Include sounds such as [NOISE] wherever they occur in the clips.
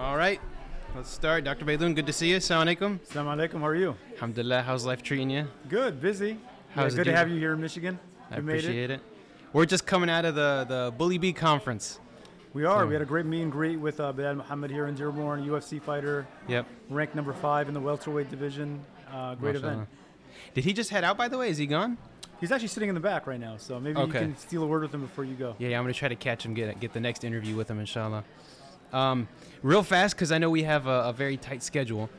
All right, let's start. Dr. Beydoun, good to see you. Assalamu alaikum. Assalamu alaikum. How are you? Alhamdulillah, how's life treating you? Good. Busy. How's yeah, good to have you here in Michigan. I You made it. appreciate it. We're just coming out of the, the Bully Bee conference. We are. So- We had a great meet and greet with uh, Belal Muhammad here in Dearborn, UFC fighter, Yep. ranked number five in the welterweight division. Uh, great Mashallah. event. Did he just head out, by the way? Is he gone? He's actually sitting in the back right now, so maybe Okay. you can steal a word with him before you go. Yeah, yeah I'm going to try to catch him, get, get the next interview with him, inshallah. Um, real fast, because I know we have a, a very tight schedule.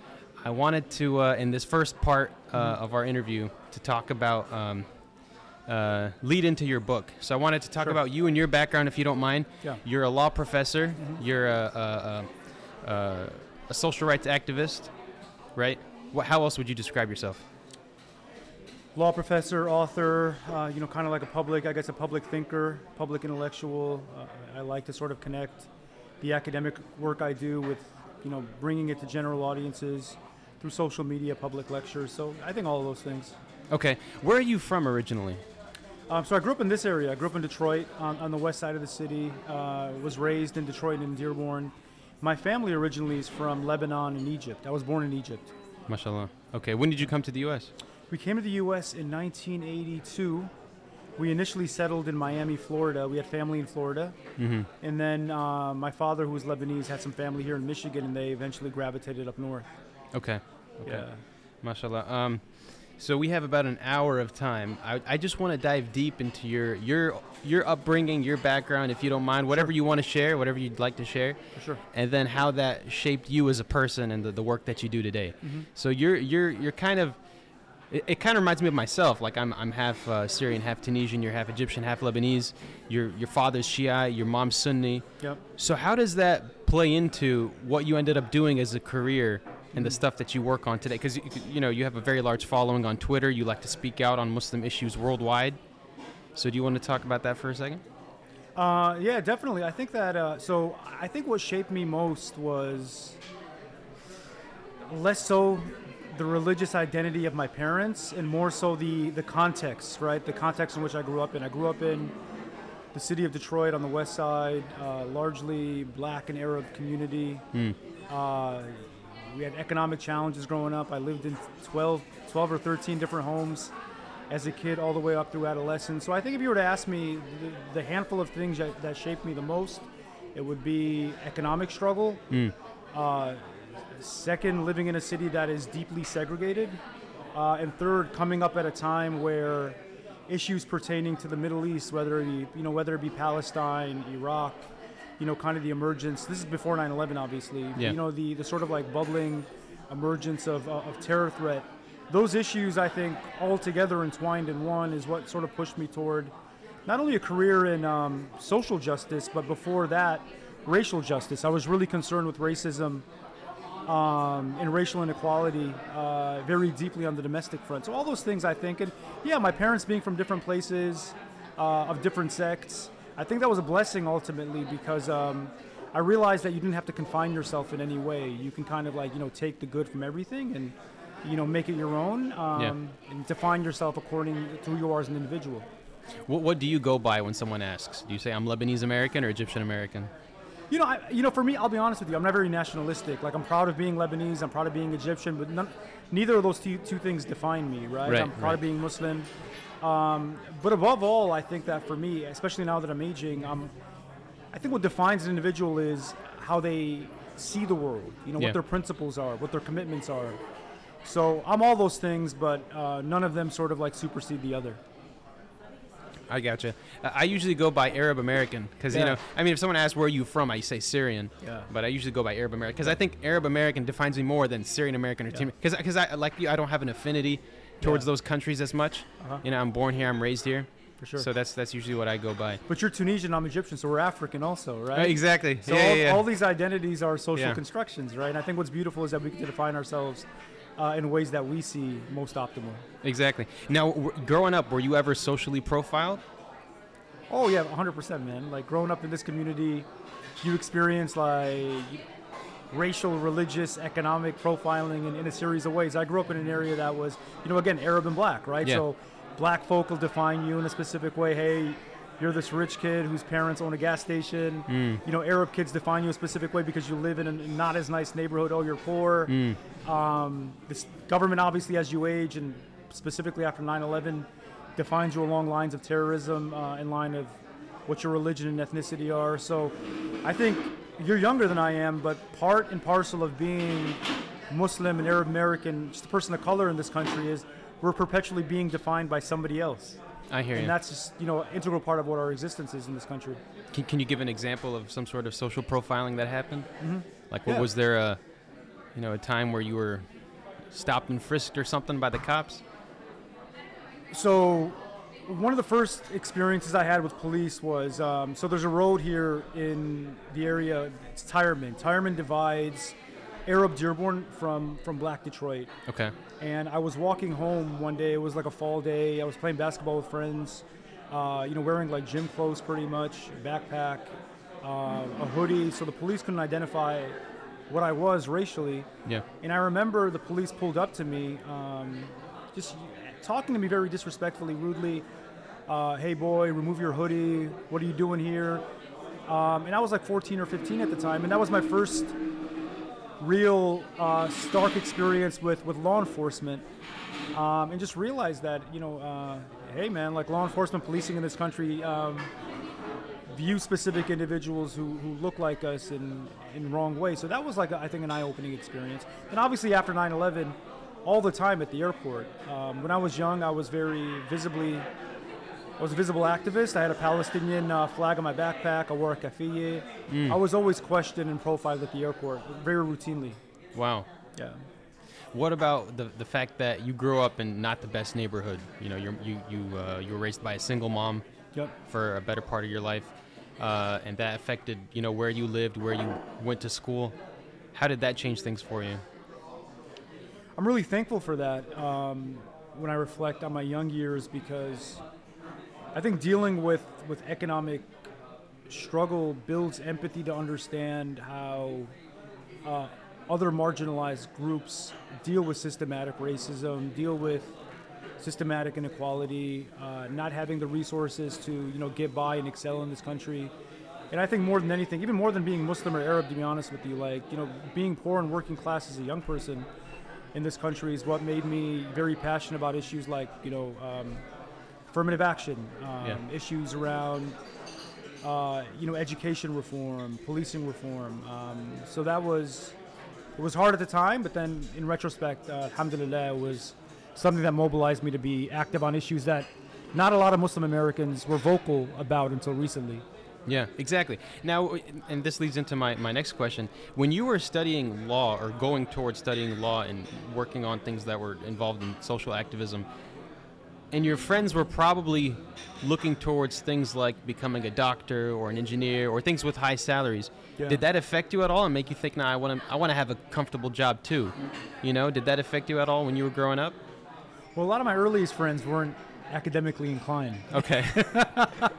I wanted to, uh, in this first part uh, of our interview, to talk about, um, uh, lead into your book. So I wanted to talk Sure. about you and your background, if you don't mind. Yeah. You're a law professor. You're a, a, a, a, a social rights activist, right? What, how else would you describe yourself? Law professor, author, uh, you know, kind of like a public, I guess, a public thinker, public intellectual. Uh, I like to sort of connect the academic work I do with, you know, bringing it to general audiences through social media, public lectures. So I think all of those things. Okay, where are you from originally? Um, so I grew up in this area. I grew up in Detroit, on, on the west side of the city. Uh, was raised in Detroit and in Dearborn. My family originally is from Lebanon and Egypt. I was born in Egypt. Mashallah. Okay, when did you come to the U.S.? We came to the U.S. in 1982. We initially settled in Miami, Florida. We had family in Florida, Mm-hmm. and then uh, my father, who was Lebanese, had some family here in Michigan, and they eventually gravitated up north. Okay. Okay. Yeah. Mashallah. Um, so we have about an hour of time. I, I just want to dive deep into your your your upbringing, your background, if you don't mind, whatever you want to share, whatever you'd like to share, For sure. and then how that shaped you as a person and the, the work that you do today. Mm-hmm. So you're you're you're kind of it, it kind of reminds me of myself. Like I'm I'm half uh, Syrian, half Tunisian. You're half Egyptian, half Lebanese. Your your father's Shia, your mom's Sunni. Yep. So how does that play into what you ended up doing as a career and the stuff that you work on today? Because you know you have a very large following on Twitter. You like to speak out on Muslim issues worldwide. So do you want to talk about that for a second? Uh, yeah, definitely. I think that. Uh, so I think what shaped me most was less so the religious identity of my parents, and more so the the context, right? The context in which I grew up in. I grew up in the city of Detroit on the west side, uh, largely black and Arab community. Hmm. Uh, we had economic challenges growing up. I lived in 12, 12 or 13 different homes as a kid all the way up through adolescence. So I think if you were to ask me the, the handful of things that, that shaped me the most, it would be economic struggle. Uh, second, living in a city that is deeply segregated. Uh, and third, coming up at a time where issues pertaining to the Middle East, whether it be, you know, whether it be Palestine, Iraq, you know, kind of the emergence. This is before 9/11, obviously. Yeah. You know, the the sort of like bubbling emergence of uh, of terror threat. Those issues, I think, all together entwined in one, is what sort of pushed me toward not only a career in um, social justice, but before that, racial justice. I was really concerned with racism um, and racial inequality uh, very deeply on the domestic front. So all those things, I think, and yeah, my parents being from different places, uh, of different sects, I think that was a blessing ultimately because um, I realized that you didn't have to confine yourself in any way. You can kind of like you know take the good from everything and you know make it your own um, and define yourself according to who you are as an individual. What, what do you go by when someone asks? Do you say I'm Lebanese American or Egyptian American? You know, I, you know, for me, I'll be honest with you. I'm not very nationalistic. Like, I'm proud of being Lebanese. I'm proud of being Egyptian, but none, neither of those two, two things define me, right? Right, I'm proud right. of being Muslim. Um, but above all, I think that for me, especially now that I'm aging, um, I think what defines an individual is how they see the world. You know, Yeah. what their principles are, what their commitments are. So I'm all those things, but uh, none of them sort of like supersede the other. I gotcha. I I usually go by Arab American because you know, I mean, if someone asks where are you from, I say Syrian. Yeah. But I usually go by Arab American because I think Arab American defines me more than Syrian American or Yeah. because because I like you, I don't have an affinity towards Yeah. those countries as much. Uh-huh. You know, I'm born here, I'm raised here, For sure. so that's that's usually what I go by. but you're Tunisian, I'm Egyptian, so we're African also, right? Uh, exactly. So yeah, all, yeah, yeah. all these identities are social Yeah. constructions, right? And I think what's beautiful is that we get to define ourselves uh, in ways that we see most optimal. exactly. Now, w- growing up, were you ever socially profiled? Oh yeah, 100%, man. Like growing up in this community, you experience like racial, religious, economic profiling in, in a series of ways. I grew up in an area that was, you know, again, Arab and black, right? Yeah. So black folk will define you in a specific way. Hey, you're this rich kid whose parents own a gas station. Mm. You know, Arab kids define you a specific way because you live in a not as nice neighborhood. Oh, you're poor. Mm. Um, this government, obviously, as you age, and specifically after 9/11, defines you along lines of terrorism, uh, in line of what your religion and ethnicity are. So, I think you're younger than I am, but part and parcel of being Muslim and Arab American, just a person of color in this country, is we're perpetually being defined by somebody else. I hear And you. that's just, you know, integral part of what our existence is in this country. Can, can you give an example of some sort of social profiling that happened? Mhm. Like, what Yeah. was there a, you know, a time where you were stopped and frisked or something by the cops? So, one of the first experiences I had with police was um, so there's a road here in the area. It's Tireman. Tireman divides Arab Dearborn from from Black Detroit. Okay. And I was walking home one day. It was like a fall day. I was playing basketball with friends. Uh, you know, wearing like gym clothes, pretty much, backpack, uh, a hoodie. So the police couldn't identify what I was racially. Yeah. And I remember the police pulled up to me, um, just talking to me very disrespectfully, rudely. Uh, hey, boy, remove your hoodie. What are you doing here? Um, and I was like 14 or 15 at the time, and that was my first real uh, stark experience with, with law enforcement. Um, and just realized that, you know, uh, hey, man, like law enforcement, policing in this country um, view specific individuals who, who look like us in in wrong ways. So that was like I think an eye-opening experience. And obviously after 9/11, all the time at the airport. Um, when I was young, I was very visibly. I was a visible activist. I had a Palestinian uh, flag on my backpack. I wore a kafiyeh. I was always questioned and profiled at the airport, very routinely. Wow. Yeah. What about the, the fact that you grew up in not the best neighborhood? You know, you're, you you uh, you were raised by a single mom Yep. for a better part of your life, uh, and that affected you know where you lived, where you went to school. How did that change things for you? I'm really thankful for that um, when I reflect on my young years because I think dealing with, with economic struggle builds empathy to understand how uh, other marginalized groups deal with systematic racism, deal with systematic inequality, uh, not having the resources to you know get by and excel in this country. And I think more than anything, even more than being Muslim or Arab, to be honest with you, like you know, being poor and working class as a young person in this country is what made me very passionate about issues like you know um, affirmative action, um, Yeah. issues around uh, you know education reform, policing reform. Um, so that was it was hard at the time, but then in retrospect, uh, alhamdulillah, it was something that mobilized me to be active on issues that not a lot of Muslim Americans were vocal about until recently. Yeah, exactly. Now, and this leads into my, my next question. When you were studying law or going towards studying law and working on things that were involved in social activism, and your friends were probably looking towards things like becoming a doctor or an engineer or things with high salaries. Yeah. Did that affect you at all and make you think, "Nah, I want to I want to have a comfortable job too"? You know, did that affect you at all when you were growing up? Well, a lot of my earliest friends weren't academically inclined. Okay. [LAUGHS]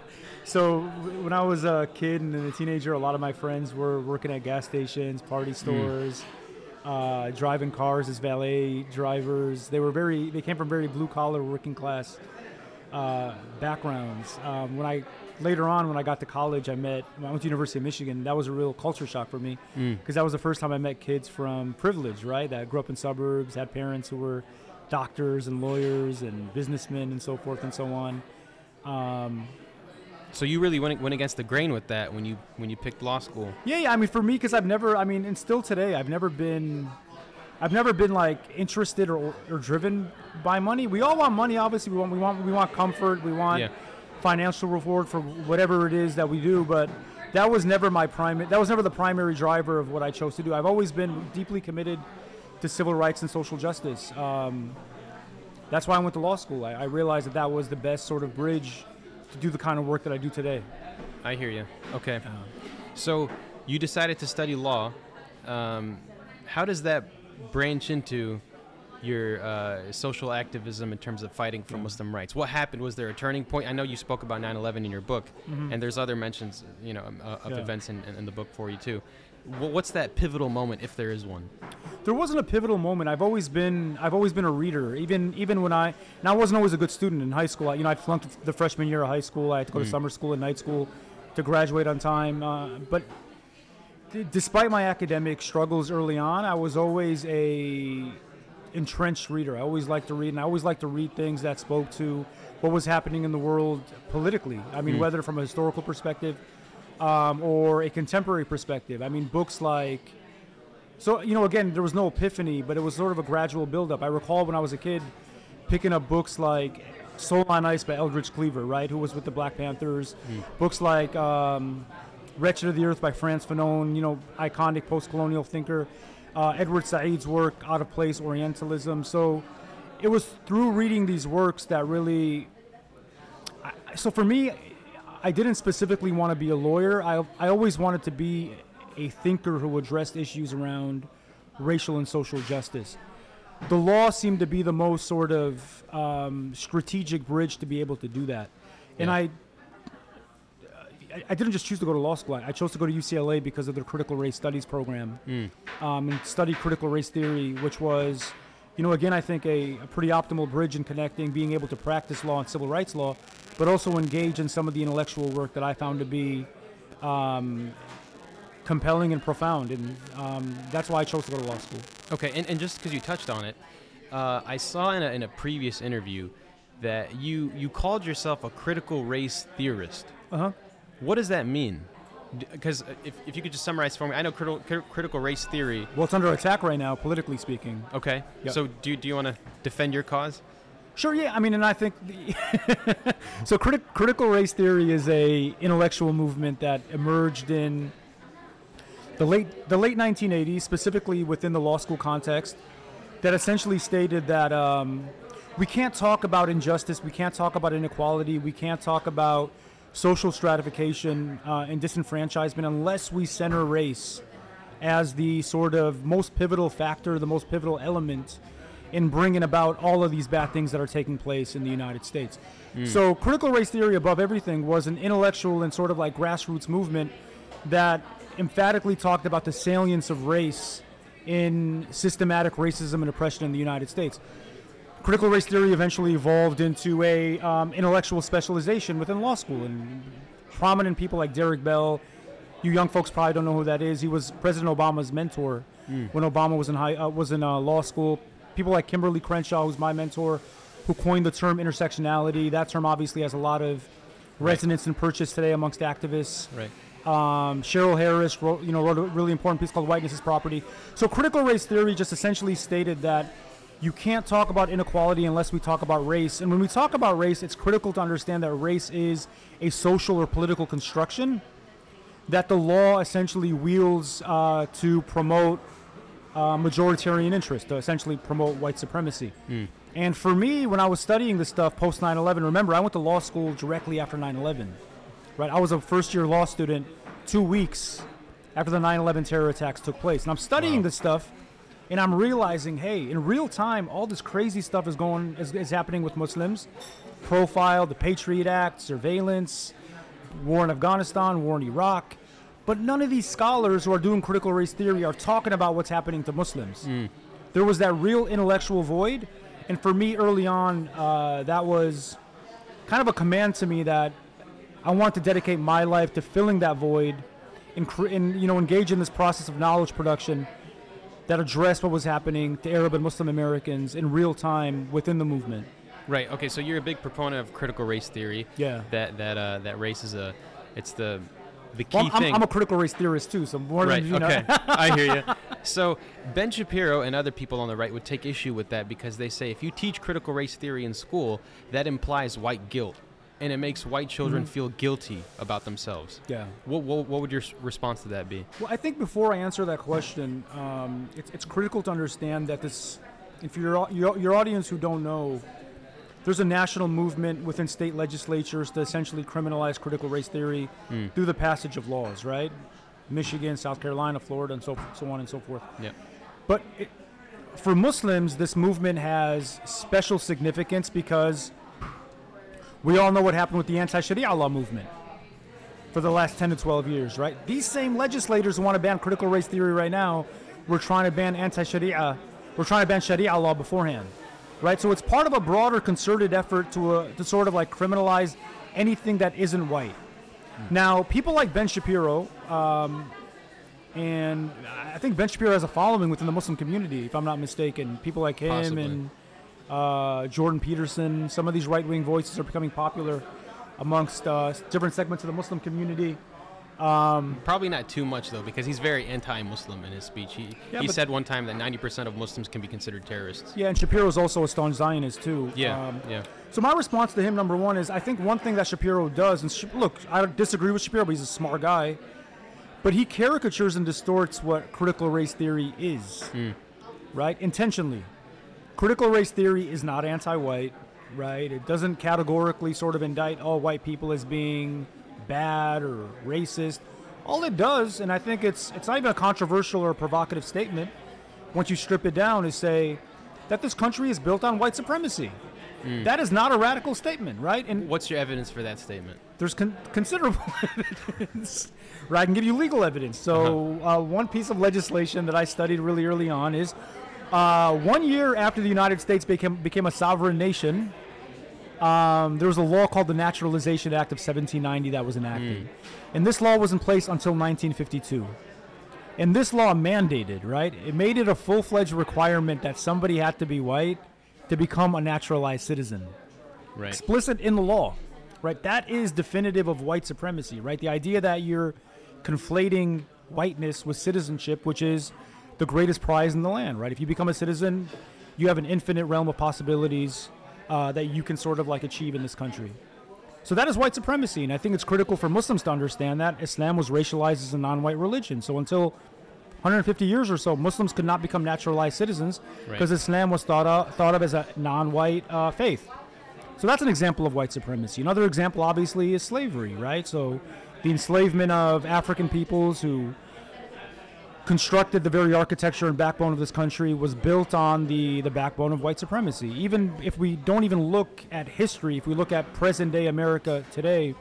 So when I was a kid and a teenager, a lot of my friends were working at gas stations, party hmm. stores, uh, driving cars as valet drivers. They were very, they came from very blue collar, working class uh, backgrounds. Um, when I later on, when I got to college, I met. I went to University of Michigan. That was a real culture shock for me because that was the first time I met kids from privilege, right? That grew up in suburbs, had parents who were doctors and lawyers and businessmen and so forth and so on. Um, so you really went, went against the grain with that when you when you picked law school. Yeah, yeah. I mean, for me, because I've never, I mean, and still today, I've never been, I've never been like interested or, or driven by money. We all want money, obviously. We want, we want, we want comfort. We want Yeah. financial reward for whatever it is that we do. But that was never my primary. That was never the primary driver of what I chose to do. I've always been deeply committed to civil rights and social justice. Um, that's why I went to law school. I, I realized that that was the best sort of bridge to do the kind of work that I do today. I hear you. Okay. So you decided to study law. Um, how does that branch into your uh, social activism in terms of fighting for Yeah. Muslim rights. What happened? Was there a turning point? I know you spoke about 9/11 in your book, Mhm. and there's other mentions, you know, uh, of Yeah. events in, in the book for you too. Wh- What's that pivotal moment, if there is one? there wasn't a pivotal moment. I've always been I've always been a reader. Even even when I and I wasn't always a good student in high school. I, you know, I flunked the freshman year of high school. I had to go to Mm. summer school and night school to graduate on time. Uh, but d- despite my academic struggles early on, I was always a entrenched reader. I always liked to read, and I always liked to read things that spoke to what was happening in the world politically. I mean, Mm. whether from a historical perspective um, or a contemporary perspective. I mean, books like so, you know, again, there was no epiphany, but it was sort of a gradual buildup. I recall when I was a kid picking up books like Soul on Ice by Eldridge Cleaver, right, who was with the Black Panthers. Books like um, Wretched of the Earth by Frantz Fanon, you know, iconic post colonial thinker. Uh, Edward Said's work, Out of Place, Orientalism. So it was through reading these works that really. I, so for me, I didn't specifically want to be a lawyer. I, I always wanted to be a thinker who addressed issues around racial and social justice. The law seemed to be the most sort of um, strategic bridge to be able to do that. And Yeah. I, I- didn't just choose to go to law school. I I chose to go to UCLA because of their critical race studies program Mm. um, and study critical race theory, which was, you know, again, I think a, a pretty optimal bridge in connecting being able to practice law and civil rights law, but also engage in some of the intellectual work that I found to be um, compelling and profound. And um, that's why I chose to go to law school. Okay, and, and just because you touched on it, uh, I saw in a, in a previous interview that you you called yourself a critical race theorist. Uh huh. What does that mean? Because if, if you could just summarize for me, I know critical, cri- critical race theory. Well, it's under attack right now, politically speaking. Okay, Yep. so do, you- do you want to defend your cause? Sure, yeah. I mean, and I think the [LAUGHS] so. Criti- critical race theory is a intellectual movement that emerged in the late the late 1980s, specifically within the law school context, that essentially stated that um, we can't talk about injustice, we can't talk about inequality, we can't talk about social stratification uh, and disenfranchisement unless we center race as the sort of most pivotal factor, the most pivotal element in bringing about all of these bad things that are taking place in the United States. So, critical race theory, above everything, was an intellectual and sort of like grassroots movement that emphatically talked about the salience of race in systematic racism and oppression in the United States. Critical race theory eventually evolved into a um, intellectual specialization within law school, and prominent people like Derrick Bell. You young folks probably don't know who that is. He was President Obama's mentor when Obama was in high uh, was in uh, law school. People like Kimberlé Crenshaw, who's my mentor, who coined the term intersectionality. That term obviously has a lot of resonance and purchase today amongst activists. Right. Um, Cheryl Harris wrote, you know, wrote a really important piece called "Whiteness is Property." So, critical race theory just essentially stated that you can't talk about inequality unless we talk about race. And when we talk about race, it's critical to understand that race is a social or political construction that the law essentially wields uh, to promote uh, majoritarian interest, to essentially promote white supremacy. And for me, when I was studying this stuff post 9 11, remember, I went to law school directly after 9 11. Right? I was a first year law student two weeks after the 9 11 terror attacks took place. And I'm studying Wow. this stuff, and I'm realizing, hey, in real time, all this crazy stuff is going is, is happening with Muslims. Profile, the Patriot Act, surveillance, war in Afghanistan, war in Iraq. But none of these scholars who are doing critical race theory are talking about what's happening to Muslims. There was that real intellectual void, and for me early on, uh, that was kind of a command to me that I want to dedicate my life to filling that void, and, cre- and you know engage in this process of knowledge production that addressed what was happening to Arab and Muslim Americans in real time within the movement. Right. Okay. So you're a big proponent of critical race theory. Yeah. That that uh, that race is a, it's the, the key Well, I'm, thing. I'm a critical race theorist too, so more right. than you know. Okay. I hear you. [LAUGHS] So Ben Shapiro and other people on the right would take issue with that because they say if you teach critical race theory in school, that implies white guilt, and it makes white children Mhm. feel guilty about themselves. yeah. What, what, what would your response to that be? Well, I think before I answer that question, um, it's, it's critical to understand that this, if your, your your audience who don't know, there's a national movement within state legislatures to essentially criminalize critical race theory Hmm. through the passage of laws, right? Michigan, South Carolina, Florida, and so so on and so forth. Yeah. But it, for Muslims, this movement has special significance because we all know what happened with the anti-Sharia law movement for the last 10 to 12 years, right? These same legislators who want to ban critical race theory right now were trying to ban anti-Sharia, we're trying to ban Sharia law beforehand, right? So it's part of a broader concerted effort to, uh, to sort of like criminalize anything that isn't white. Now, people like Ben Shapiro, um, and I think Ben Shapiro has a following within the Muslim community, if I'm not mistaken. People like him Possibly. and uh, Jordan Peterson, some of these right wing voices are becoming popular amongst uh, different segments of the Muslim community. Probably not too much though, because he's very anti-Muslim in his speech. He Yeah, he said one time that 90% of Muslims can be considered terrorists. Yeah, and Shapiro is also a staunch Zionist, too. Yeah, Um, yeah. So my response to him, number one, is I think one thing that Shapiro does, and Sh- look, I disagree with Shapiro, but he's a smart guy. But he caricatures and distorts what critical race theory is, right? Intentionally. Critical race theory is not anti-white, right? It doesn't categorically sort of indict all white people as being bad or racist. All it does, and I think it's it's not even a controversial or provocative statement, once you strip it down, is say that this country is built on white supremacy. That is not a radical statement, right? And What's your evidence for that statement? there's con- considerable [LAUGHS] evidence. Right, I can give you legal evidence. So, uh, one piece of legislation that I studied really early on is uh, one year after the United States became became a sovereign nation. Um, there was a law called the Naturalization Act of 1790 that was enacted, and this law was in place until 1952. And this law mandated, right? It made it a full-fledged requirement that somebody had to be white to become a naturalized citizen Right. explicit in the law, right? That is definitive of white supremacy, right? The idea that you're conflating whiteness with citizenship, which is the greatest prize in the land, right? If you become a citizen, you have an infinite realm of possibilities uh, that you can sort of like achieve in this country. So that is white supremacy, and I think it's critical for Muslims to understand that Islam was racialized as a non-white religion. So until 150 years or so, Muslims could not become naturalized citizens Right. because Islam was thought of, thought of as a non-white uh, faith. So that's an example of white supremacy. Another example, obviously, is slavery, right? So the enslavement of African peoples who constructed the very architecture and backbone of this country was built on the, the backbone of white supremacy. Even if we don't even look at history, if we look at present day America today,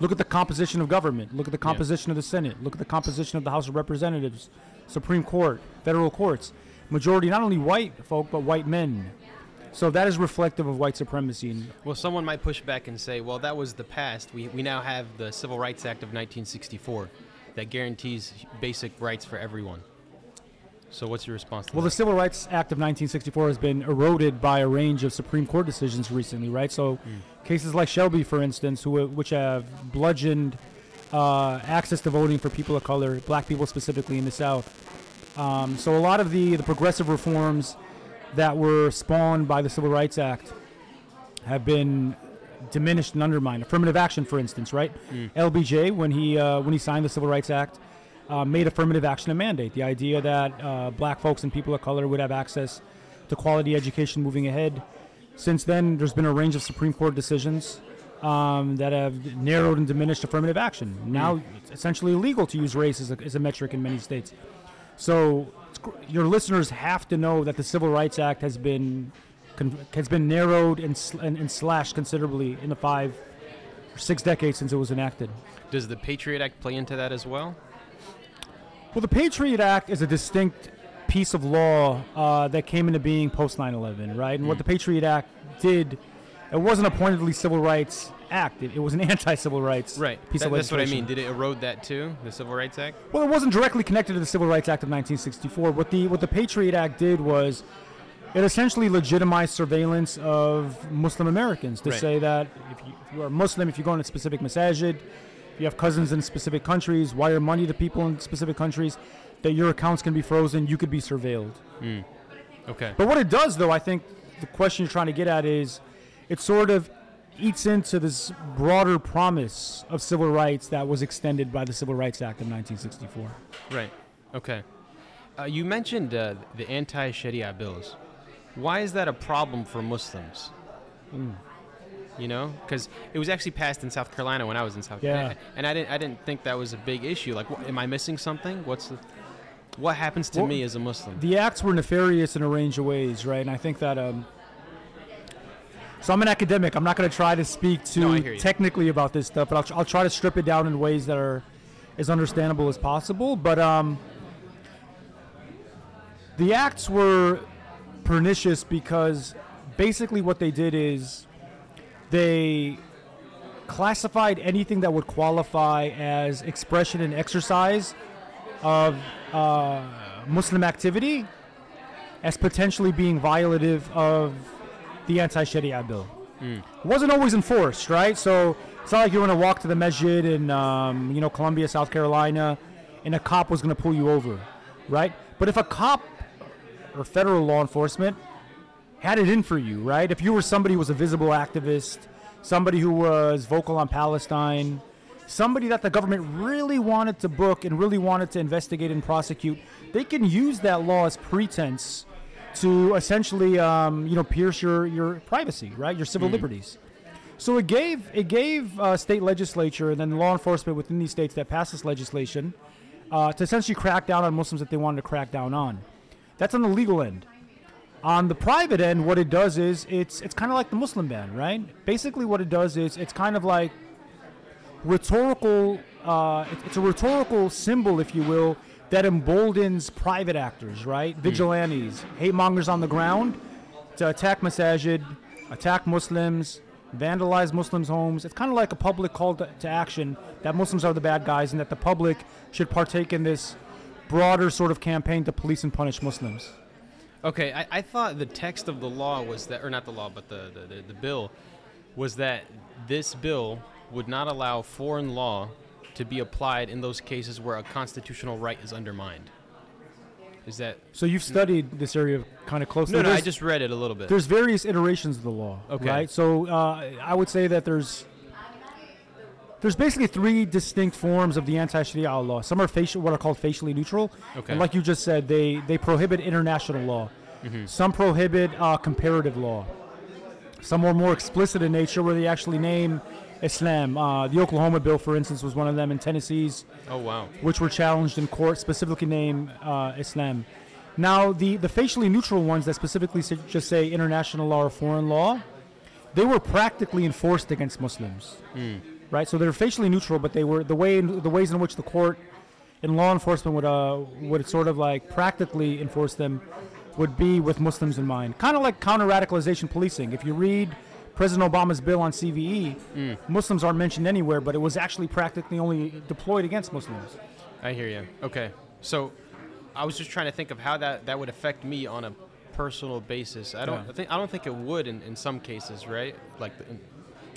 look at the composition of government, look at the composition of the Senate, look at the composition of the House of Representatives, Supreme Court, federal courts. Majority not only white folk, but white men. So that is reflective of white supremacy. Well, someone might push back and say, well, that was the past. We, we now have the Civil Rights Act of 1964 that guarantees basic rights for everyone. So what's your response to Well, the? Civil Rights Act of 1964 has been eroded by a range of Supreme Court decisions recently, right? So, cases like Shelby, for instance, who which have bludgeoned uh, access to voting for people of color, black people specifically in the South. Um, so, a lot of the the progressive reforms that were spawned by the Civil Rights Act have been diminished and undermined. Affirmative action, for instance, right? LBJ, when he uh, when he signed the Civil Rights Act, uh, made affirmative action a mandate. The idea that uh, black folks and people of color would have access to quality education moving ahead. Since then, there's been a range of Supreme Court decisions um, that have narrowed and diminished affirmative action. Now, it's essentially illegal to use race as a, as a metric in many states. So, it's your listeners have to know that the Civil Rights Act has been con- has been narrowed and, sl- and, and slashed considerably in the five or six decades since it was enacted. Does the Patriot Act play into that as well? Well, the Patriot Act is a distinct piece of law uh, that came into being post 9 11, right? And what the Patriot Act did, it wasn't a pointedly civil rights act, it, it was an anti civil rights Right. piece That- of legislation. that's what I mean. Did it erode that too, the Civil Rights Act? Well, it wasn't directly connected to the Civil Rights Act of 1964. What the what the Patriot Act did was it essentially legitimized surveillance of Muslim Americans to Right. say that if you, if you are Muslim, if you go in a specific masajid, if you have cousins in specific countries, wire money to people in specific countries, that your accounts can be frozen, you could be surveilled. Okay. But what it does, though, I think the question you're trying to get at is it sort of eats into this broader promise of civil rights that was extended by the Civil Rights Act of 1964. Right. Okay. Uh, you mentioned uh, the anti-Sharia bills. Why is that a problem for Muslims? You know, because it was actually passed in South Carolina when I was in South Yeah. Carolina, and I didn't. I didn't think that was a big issue. Like, wh- am I missing something? What's the? What happens to Well, me as a Muslim? The acts were nefarious in a range of ways, right? And I think that. Um, so I'm an academic. I'm not going to try to speak No, too hear technically about this stuff, but I'll, tr- I'll try to strip it down in ways that are as understandable as possible. But um, the acts were pernicious because basically what they did is they classified anything that would qualify as expression and exercise of uh, Muslim activity as potentially being violative of the anti-Sharia bill. It wasn't always enforced, right? So it's not like you're going to walk to the masjid in, um, you know, Columbia, South Carolina, and a cop was going to pull you over, right? But if a cop or federal law enforcement had it in for you, right? If you were somebody who was a visible activist, somebody who was vocal on Palestine, somebody that the government really wanted to book and really wanted to investigate and prosecute, they can use that law as pretense to essentially, um, you know, pierce your, your privacy, right? Your civil liberties. So it gave it gave uh, state legislature and then law enforcement within these states that passed this legislation uh, to essentially crack down on Muslims that they wanted to crack down on. That's on the legal end. On the private end, what it does is it's it's kind of like the Muslim ban, right? Basically, what it does is it's kind of like rhetorical. Uh, it's a rhetorical symbol, if you will, that emboldens private actors, right? Vigilantes, hate mongers on the ground, to attack masajid, attack Muslims, vandalize Muslims' homes. It's kind of like a public call to, to action that Muslims are the bad guys and that the public should partake in this broader sort of campaign to police and punish Muslims. Okay, I, I thought the text of the law was that, or not the law, but the, the, the, the bill was that this bill would not allow foreign law to be applied in those cases where a constitutional right is undermined. Is that. So you've studied this area kind of closely. No, no, I just read it a little bit. there's various iterations of the law, Okay. right? So uh, I would say that there's there's basically three distinct forms of the anti-Sharia law. Some are facial, what are called facially neutral, Okay. and like you just said, they they prohibit international law. Mm-hmm. Some prohibit uh, comparative law. Some are more explicit in nature, where they actually name Islam. Uh, the Oklahoma bill, for instance, was one of them, in Tennessee's oh, wow. which were challenged in court, specifically name uh, Islam. Now, the, the facially neutral ones that specifically just say international law or foreign law, they were practically enforced against Muslims, right? So they're facially neutral, but they were the way the ways in which the court and law enforcement would uh, would sort of like practically enforce them would be with Muslims in mind, kind of like counter radicalization policing. If you read President Obama's bill on CVE, Muslims aren't mentioned anywhere, but it was actually practically only deployed against Muslims. I hear you. Okay. So I was just trying to think of how that, that would affect me on a personal basis. I don't Yeah. I think I don't think it would in, in some cases, right? Like the,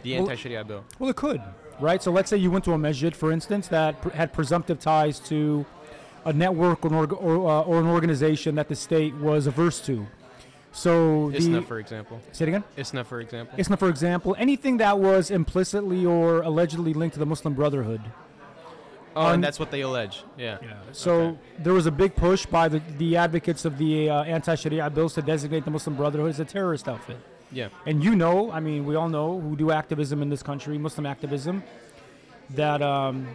the Well- anti-Sharia bill. Well, it could, right? So let's say you went to a masjid, for instance, that pr- had presumptive ties to a network or, an or, uh, or an organization that the state was averse to. So the ISNA, for example. say it again. ISNA, for example. ISNA, for example, anything that was implicitly or allegedly linked to the Muslim Brotherhood. oh, un- and that's what they allege. Yeah. So Okay. there was a big push by the, the advocates of the uh, anti-Sharia bills to designate the Muslim Brotherhood as a terrorist outfit. Yeah. And you know, I mean, we all know who do activism in this country, Muslim activism, that um,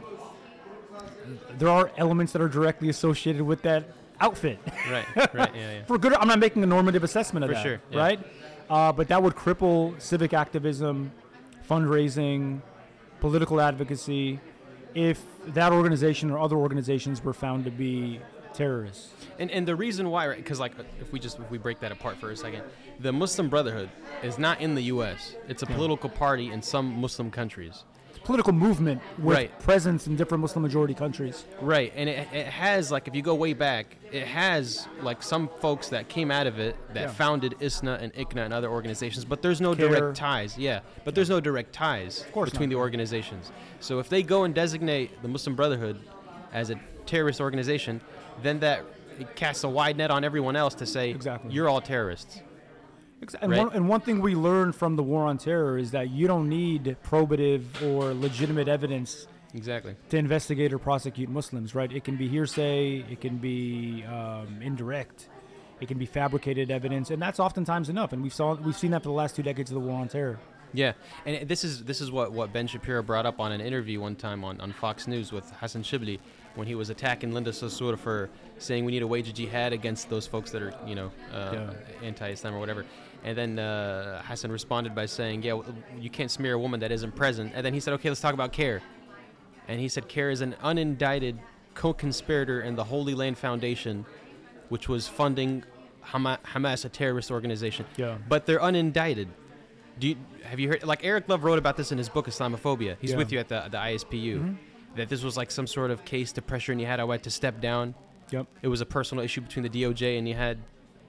there are elements that are directly associated with that outfit. Right. [LAUGHS] Right. Yeah. Yeah. For good, I'm not making a normative assessment of For that, sure, yeah. right? Uh, but that would cripple civic activism, fundraising, political advocacy, if that organization or other organizations were found to be terrorists. And and the reason why, right? Because like, if we just if we break that apart for a second, the Muslim Brotherhood is not in the U.S. It's a hmm. political party in some Muslim countries. It's a political movement with Right. presence in different Muslim majority countries. Right, and it, it has like if you go way back, it has like some folks that came out of it that Yeah. founded ISNA and ICNA and other organizations, but there's no CAIR. direct ties. Yeah, but there's no direct ties between not. the organizations. So if they go and designate the Muslim Brotherhood as a terrorist organization, then that casts a wide net on everyone else to say Exactly. you're all terrorists. And, Right. one, and one thing we learned from the war on terror is that you don't need probative or legitimate evidence Exactly. to investigate or prosecute Muslims, right? It can be hearsay, it can be um, indirect, it can be fabricated evidence, and that's oftentimes enough. And we've saw we've seen that for the last two decades of the war on terror. Yeah, and this is this is what, what Ben Shapiro brought up on an interview one time on, on Fox News with Hassan Shibly, when he was attacking Linda Sarsour for saying we need to wage a jihad against those folks that are, you know, uh, Yeah. anti-Islam or whatever. And then uh, Hassan responded by saying, "Yeah, you can't smear a woman that isn't present." And then he said, "Okay, let's talk about CAIR." And he said, CAIR is an unindicted co-conspirator in the Holy Land Foundation, which was funding Hama- Hamas, a terrorist organization. Yeah. But they're unindicted. Do you, have you heard? Like Erik Love wrote about this in his book Islamophobia. He's Yeah. with you at the the ISPU. Mhm. That this was like some sort of case to pressure Nihad Awad to step down. Yep. It was a personal issue between the DOJ and Nihat,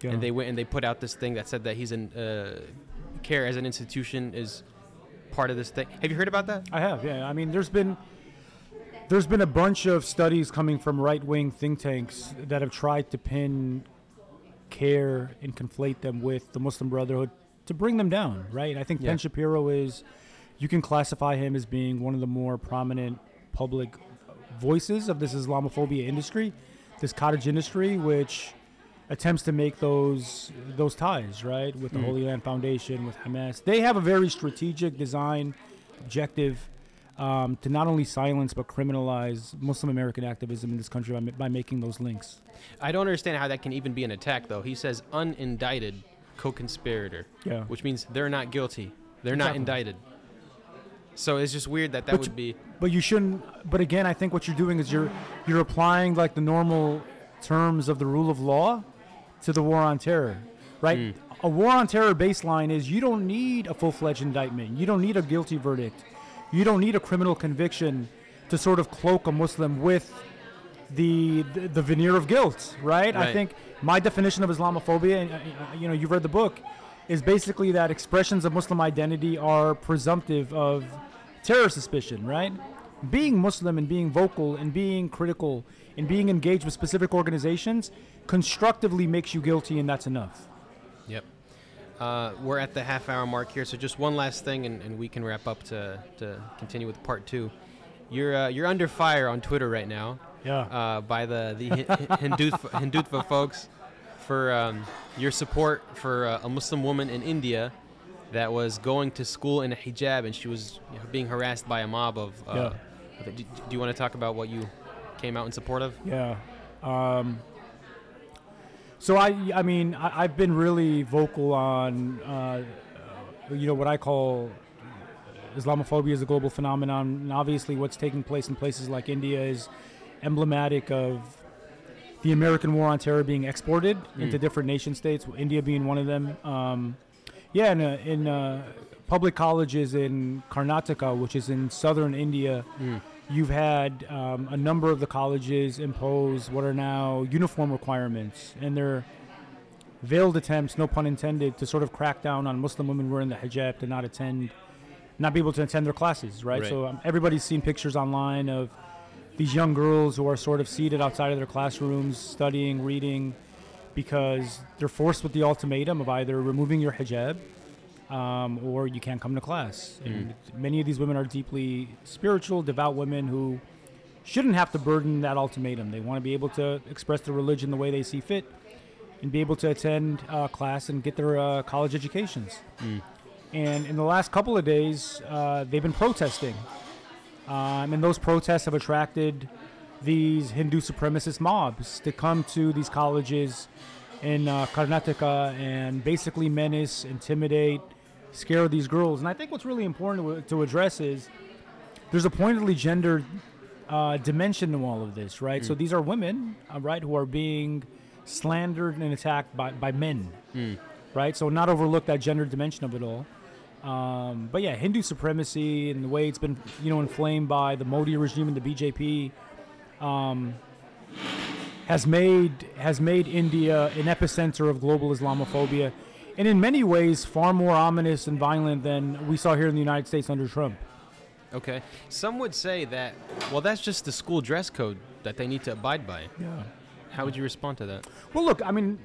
Yeah. and they went and they put out this thing that said that he's in uh, CAIR as an institution is part of this thing. Have you heard about that? I have, yeah. I mean, there's been there's been a bunch of studies coming from right-wing think tanks that have tried to pin CAIR and conflate them with the Muslim Brotherhood to bring them down, right? I think Yeah. Ben Shapiro is you can classify him as being one of the more prominent public voices of this Islamophobia industry, this cottage industry, which attempts to make those those ties, right, with the Mhm. Holy Land Foundation, with Hamas. They have a very strategic design objective um, to not only silence but criminalize Muslim American activism in this country by, by making those links. I don't understand how that can even be an attack, though. He says unindicted co-conspirator, Yeah. which means they're not guilty. They're not Exactly. indicted. So it's just weird that that But would be. But you shouldn't. But again, I think what you're doing is you're you're applying like the normal terms of the rule of law to the war on terror, right? Mm. A war on terror baseline is you don't need a full-fledged indictment. You don't need a guilty verdict. You don't need a criminal conviction to sort of cloak a Muslim with the the, the veneer of guilt, right? I think my definition of Islamophobia, and uh, you know, you've read the book, is basically that expressions of Muslim identity are presumptive of terror suspicion, right? Being Muslim and being vocal and being critical and being engaged with specific organizations constructively makes you guilty, and that's enough. Yep. Uh, we're at the half hour mark here, so just one last thing, and, and we can wrap up to, to continue with part two. You're uh, you're under fire on Twitter right now Yeah. uh, by the the Hi- Hindutva, Hindutva folks for um, your support for uh, a Muslim woman in India that was going to school in a hijab and she was you know, being harassed by a mob of. Uh, Yeah. do, do you want to talk about what you came out in support of? Yeah. Um, so I, I mean, I, I've been really vocal on, uh, you know, what I call Islamophobia is a global phenomenon, and obviously, what's taking place in places like India is emblematic of the American war on terror being exported into Mm. different nation states. India being one of them. Um, yeah, in, uh, in uh, public colleges in Karnataka, which is in southern India, Mm. you've had um, a number of the colleges impose what are now uniform requirements, and they're veiled attempts, no pun intended, to sort of crack down on Muslim women wearing the hijab to not attend, not be able to attend their classes, right? Right. So um, everybody's seen pictures online of these young girls who are sort of seated outside of their classrooms, studying, reading, because they're forced with the ultimatum of either removing your hijab um, or you can't come to class. And many of these women are deeply spiritual, devout women who shouldn't have to burden that ultimatum. They want to be able to express their religion the way they see fit and be able to attend uh, class and get their uh, college educations. Mm. And in the last couple of days, uh, they've been protesting. Um, and those protests have attracted these Hindu supremacist mobs to come to these colleges in uh, Karnataka and basically menace, intimidate, scare these girls. And I think what's really important to, to address is there's a pointedly gendered uh, dimension to all of this, right? So Mm. these are women, uh, right, who are being slandered and attacked by, by men, Mm. right? So not overlook that gender dimension of it all. Um, but yeah, Hindu supremacy and the way it's been, you know, inflamed by the Modi regime and the BJP, um, has made has made India an epicenter of global Islamophobia, and in many ways far more ominous and violent than we saw here in the United States under Trump. Okay. Some would say that, well, that's just the school dress code that they need to abide by. Yeah. How would you respond to that? Well, look, I mean,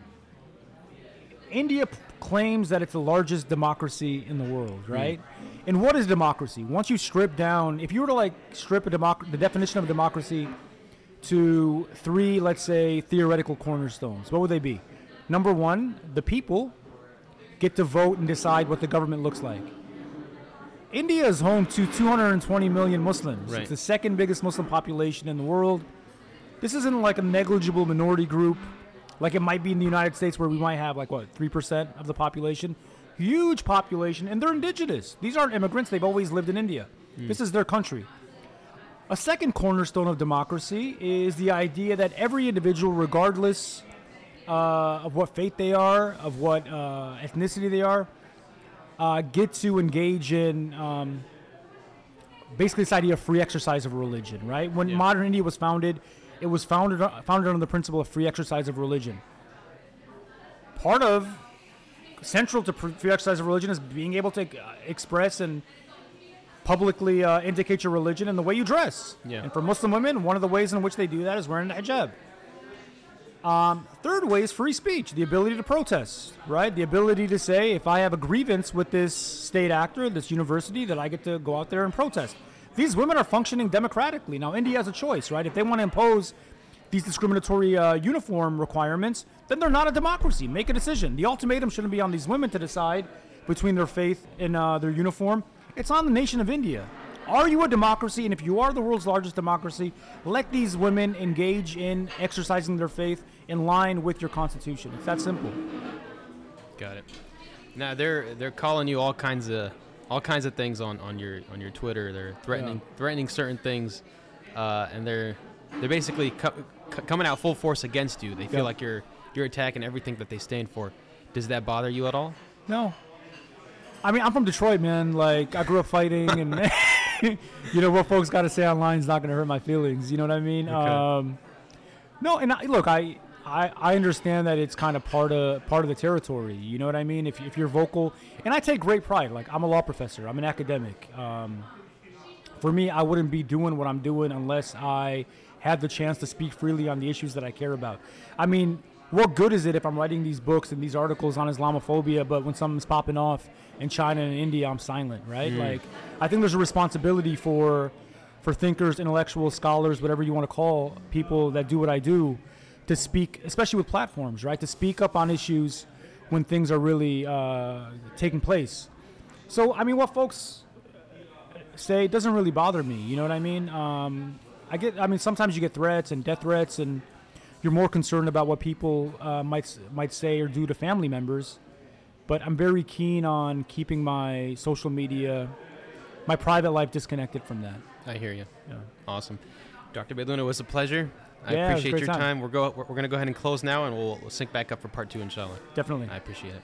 India p- claims that it's the largest democracy in the world, right? And what is democracy? Once you strip down, if you were to like strip a democ- the definition of democracy to three, let's say, theoretical cornerstones, what would they be? Number one, the people get to vote and decide what the government looks like. India is home to 220 million Muslims. Right. It's the second biggest Muslim population in the world. This isn't like a negligible minority group, like it might be in the United States, where we might have like what three percent of the population. Huge population, and they're indigenous. These aren't immigrants. They've always lived in India. Mm. This is their country. A second cornerstone of democracy is the idea that every individual, regardless uh, of what faith they are, of what uh, ethnicity they are, uh, get to engage in um, basically this idea of free exercise of religion. Right? When Yeah. modern India was founded, it was founded founded on the principle of free exercise of religion. Part of central to free exercise of religion is being able to uh, express and publicly uh, indicate your religion in the way you dress. Yeah. And for Muslim women, one of the ways in which they do that is wearing a hijab. Um, third way is free speech, the ability to protest, right? The ability to say, if I have a grievance with this state actor, this university, that I get to go out there and protest. These women are functioning democratically. Now, India has a choice, right? If they want to impose these discriminatory uh, uniform requirements, then they're not a democracy. Make a decision. The ultimatum shouldn't be on these women to decide between their faith and uh, their uniform. It's on the nation of India. Are you a democracy? And if you are the world's largest democracy, let these women engage in exercising their faith in line with your constitution. It's that simple. Got it. Now they're they're calling you all kinds of all kinds of things on, on your on your Twitter. They're threatening threatening certain things, uh, and they're they're basically co- co- coming out full force against you. They feel Yeah. like you're you're attacking everything that they stand for. Does that bother you at all? No. I mean, I'm from Detroit, man. Like, I grew up fighting, and [LAUGHS] you know what folks got to say online is not going to hurt my feelings. You know what I mean? Okay. Um, no, and I, look, I, I I understand that it's kind of part of part of the territory. You know what I mean? If if you're vocal, and I take great pride. Like, I'm a law professor. I'm an academic. Um, for me, I wouldn't be doing what I'm doing unless I had the chance to speak freely on the issues that I care about. I mean, what good is it if I'm writing these books and these articles on Islamophobia, but when something's popping off in China and India, I'm silent, right? Like, I think there's a responsibility for for thinkers, intellectuals, scholars, whatever you want to call people that do what I do, to speak, especially with platforms, right? To speak up on issues when things are really uh, taking place. So, I mean, what folks say doesn't really bother me. You know what I mean? Um, I get. I mean, sometimes you get threats and death threats, and you're more concerned about what people uh, might might say or do to family members. But I'm very keen on keeping my social media, my private life disconnected from that. I hear you. Yeah. Awesome, Dr. Beydoun, it was a pleasure. I Yeah, it was a appreciate your time. time. We're go we're, we're gonna go ahead and close now, and we'll, we'll sync back up for part two, inshallah. Definitely. I appreciate it.